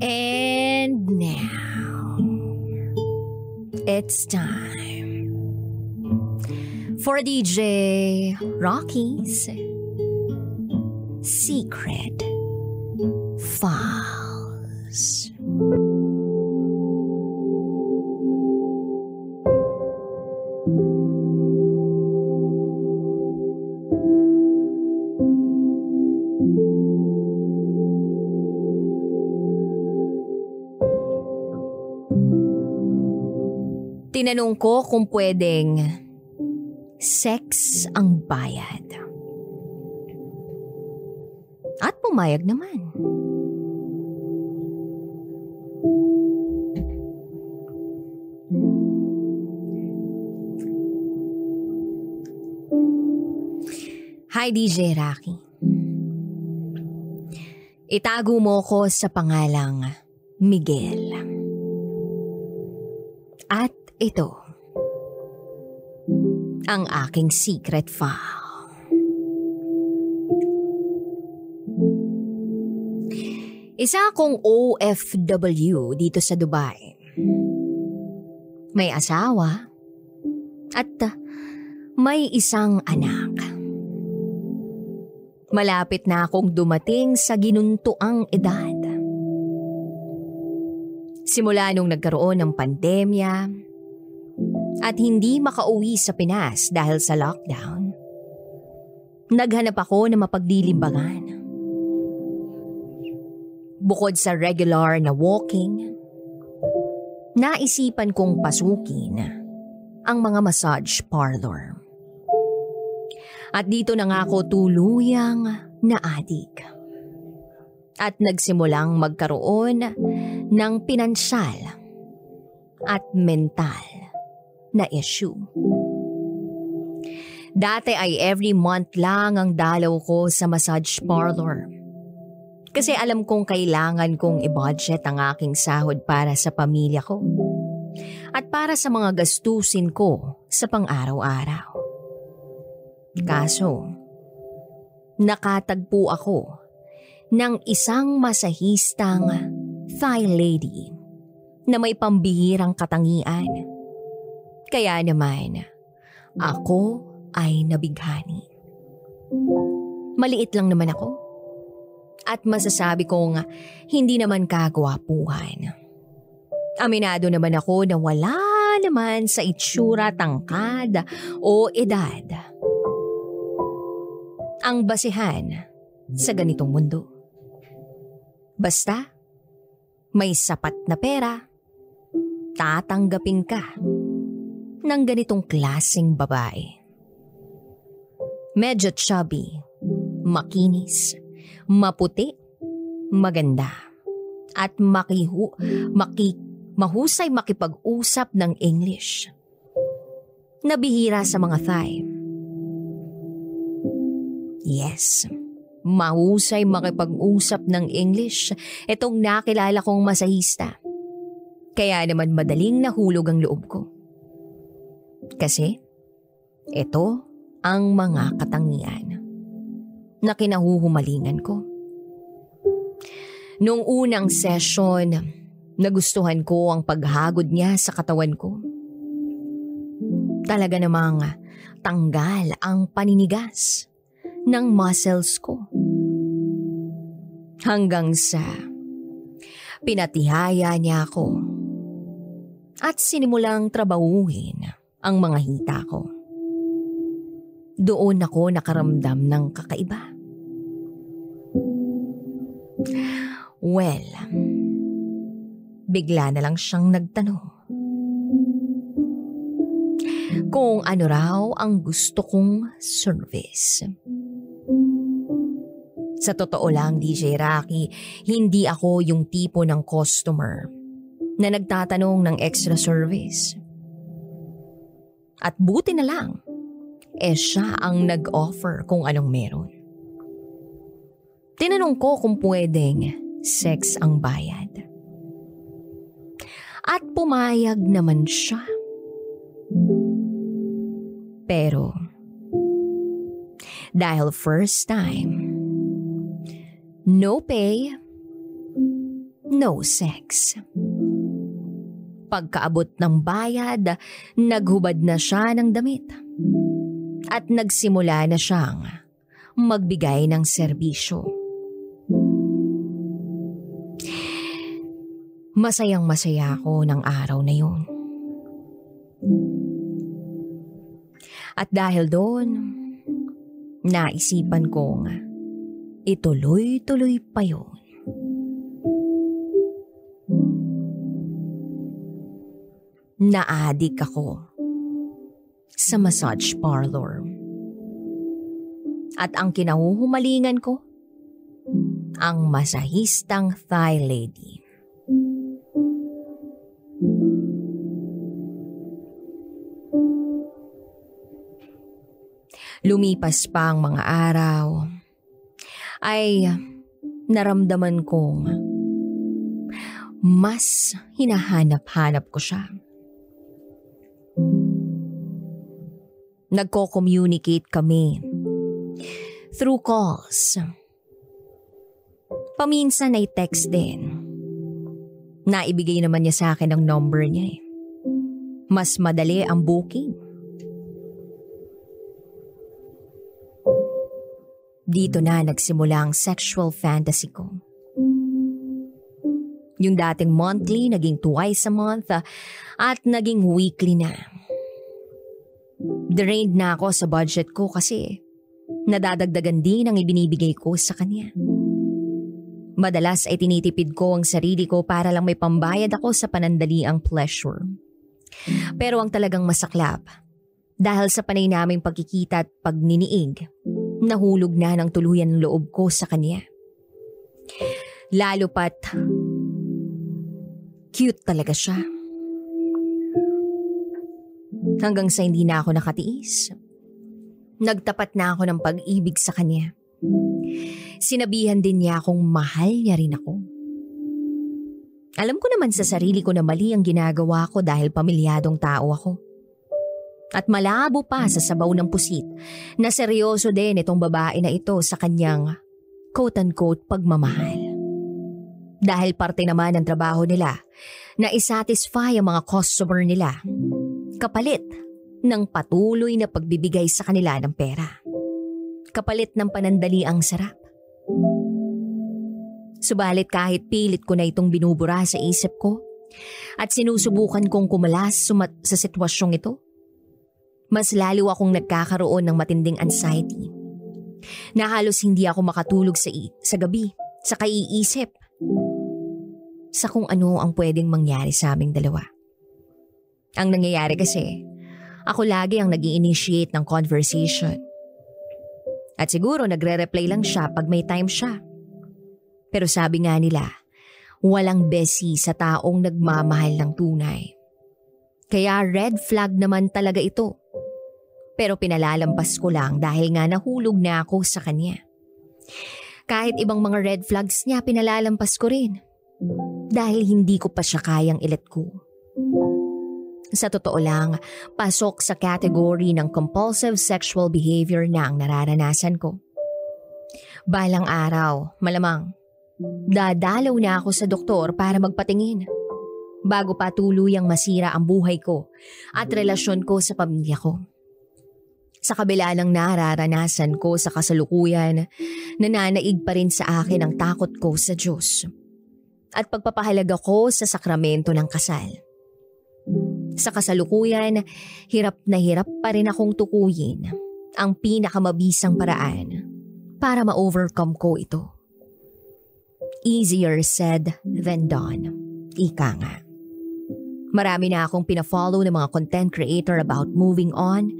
And now, it's time for DJ Rocky's Secret Files. Tinanong ko kung pwedeng sex ang bayad. At pumayag naman. Hi DJ Rocky. Itago mo ko sa pangalang Miguel. Ito, ang aking secret file. Isa akong OFW dito sa Dubai. May asawa at uh, may isang anak. Malapit na akong dumating sa ginuntuang edad. Simula nung nagkaroon ng pandemya at hindi makauwi sa Pinas dahil sa lockdown, naghanap ako ng mapaglilimbangan. Bukod sa regular na walking, naisipan kong pasukin ang mga massage parlor. At dito na nga ako tuluyang naadik. At nagsimulang magkaroon ng pinansyal at mental na issue. Dati ay every month lang ang dalaw ko sa massage parlor. Kasi alam kong kailangan kong i-budget ang aking sahod para sa pamilya ko. At para sa mga gastusin ko sa pang-araw-araw. Kaso, nakatagpo ako ng isang masahistang Thai lady na may pambihirang katangian. Kaya naman, ako ay nabighani. Maliit lang naman ako. At masasabi kong hindi naman kagwapuhan. Aminado naman ako na wala naman sa itsura tangkad o edad. Ang basihan sa ganitong mundo. Basta, may sapat na pera, tatanggapin ka ng ganitong klasing babae. Medyo chubby, makinis, maputi, maganda, at makihu, maki, mahusay makipag-usap ng English. Nabihira sa mga Thai. Yes, mahusay makipag-usap ng English itong nakilala kong masahista. Kaya naman madaling nahulog ang loob ko. Kasi, ito ang mga katangian na kinahuhumalingan ko. Noong unang session, nagustuhan ko ang paghagod niya sa katawan ko. Talaga namang tanggal ang paninigas ng muscles ko. Hanggang sa pinatihaya niya ako at sinimulang trabahuhin ang mga hita ko. Doon ako nakaramdam ng kakaiba. Well, bigla na lang siyang nagtanong. Kung ano raw ang gusto kong service. Sa totoo lang, DJ Rocky, hindi ako yung tipo ng customer na nagtatanong ng extra service. At buti na lang, eh siya ang nag-offer kung anong meron. Tinanong ko kung pwedeng sex ang bayad. At pumayag naman siya. Pero, Dahil first time, no pay, no sex. Pagkaabot ng bayad, naghubad na siya ng damit. At nagsimula na siyang magbigay ng serbisyo. Masayang masaya ako ng araw na yun. At dahil doon, naisipan kong ituloy-tuloy pa yun. Naadik ako sa massage parlor. At ang kinahuhumalingan ko, ang masahistang Thai lady. Lumipas pa ang mga araw, ay naramdaman kong mas hinahanap-hanap ko siya. Nagko-communicate kami through calls. Paminsan ay text din. Naibigay naman niya sa akin ang number niya eh. Mas madali ang booking. Dito na nagsimula ang sexual fantasy ko. Yung dating monthly, naging twice a month ah, at naging weekly na. Drained na ako sa budget ko kasi nadadagdagan din ang ibinibigay ko sa kanya. Madalas ay tinitipid ko ang sarili ko para lang may pambayad ako sa panandaliang pleasure. Pero ang talagang masaklap, dahil sa panay naming pagkikita at pagniniig, nahulog na ng tuluyan ng loob ko sa kanya. Lalo pat, cute talaga siya. Hanggang sa hindi na ako nakatiis. Nagtapat na ako ng pag-ibig sa kanya. Sinabihan din niya akong mahal niya rin ako. Alam ko naman sa sarili ko na mali ang ginagawa ko dahil pamilyadong tao ako. At malabo pa sa sabaw ng pusit na seryoso din itong babae na ito sa kanyang quote-unquote pagmamahal. Dahil parte naman ng trabaho nila na isatisfy ang mga customer nila. Kapalit ng patuloy na pagbibigay sa kanila ng pera. Kapalit ng panandali ang sarap. Subalit kahit pilit ko na itong binubura sa isip ko at sinusubukan kong kumalas sumat sa sitwasyong ito, mas lalo akong nagkakaroon ng matinding anxiety. Na halos hindi ako makatulog sa, sa gabi, sa kaiisip. Sa kung ano ang pwedeng mangyari sa aming dalawa. Ang nangyayari kasi, ako lagi ang nag initiate ng conversation. At siguro nagre-reply lang siya pag may time siya. Pero sabi nga nila, walang besi sa taong nagmamahal ng tunay. Kaya red flag naman talaga ito pero pinalalampas ko lang dahil nga nahulog na ako sa kanya. Kahit ibang mga red flags niya pinalalampas ko rin. Dahil hindi ko pa siya kayang ilet ko. Sa totoo lang, pasok sa category ng compulsive sexual behavior na ang nararanasan ko. Balang araw, malamang, dadalaw na ako sa doktor para magpatingin bago pa tuluyang masira ang buhay ko at relasyon ko sa pamilya ko. Sa kabila ng nararanasan ko sa kasalukuyan, nananaig pa rin sa akin ang takot ko sa Diyos at pagpapahalaga ko sa sakramento ng kasal. Sa kasalukuyan, hirap na hirap pa rin akong tukuyin ang pinakamabisang paraan para ma-overcome ko ito. Easier said than done. Ika nga. Marami na akong pinafollow ng mga content creator about moving on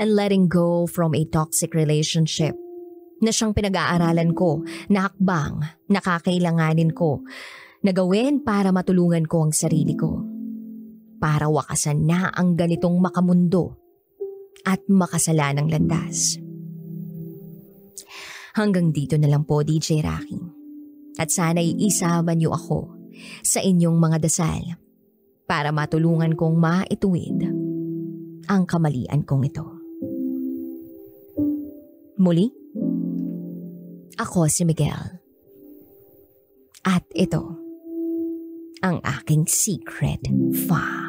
and letting go from a toxic relationship na siyang pinag-aaralan ko na hakbang nakakailanganin ko na gawin para matulungan ko ang sarili ko. Para wakasan na ang ganitong makamundo at makasalanang landas. Hanggang dito na lang po DJ Rocky. At sana'y isama niyo ako sa inyong mga dasal para matulungan kong maituwid ang kamalian kong ito. Muli, Ako si Miguel. At ito, ang aking secret file.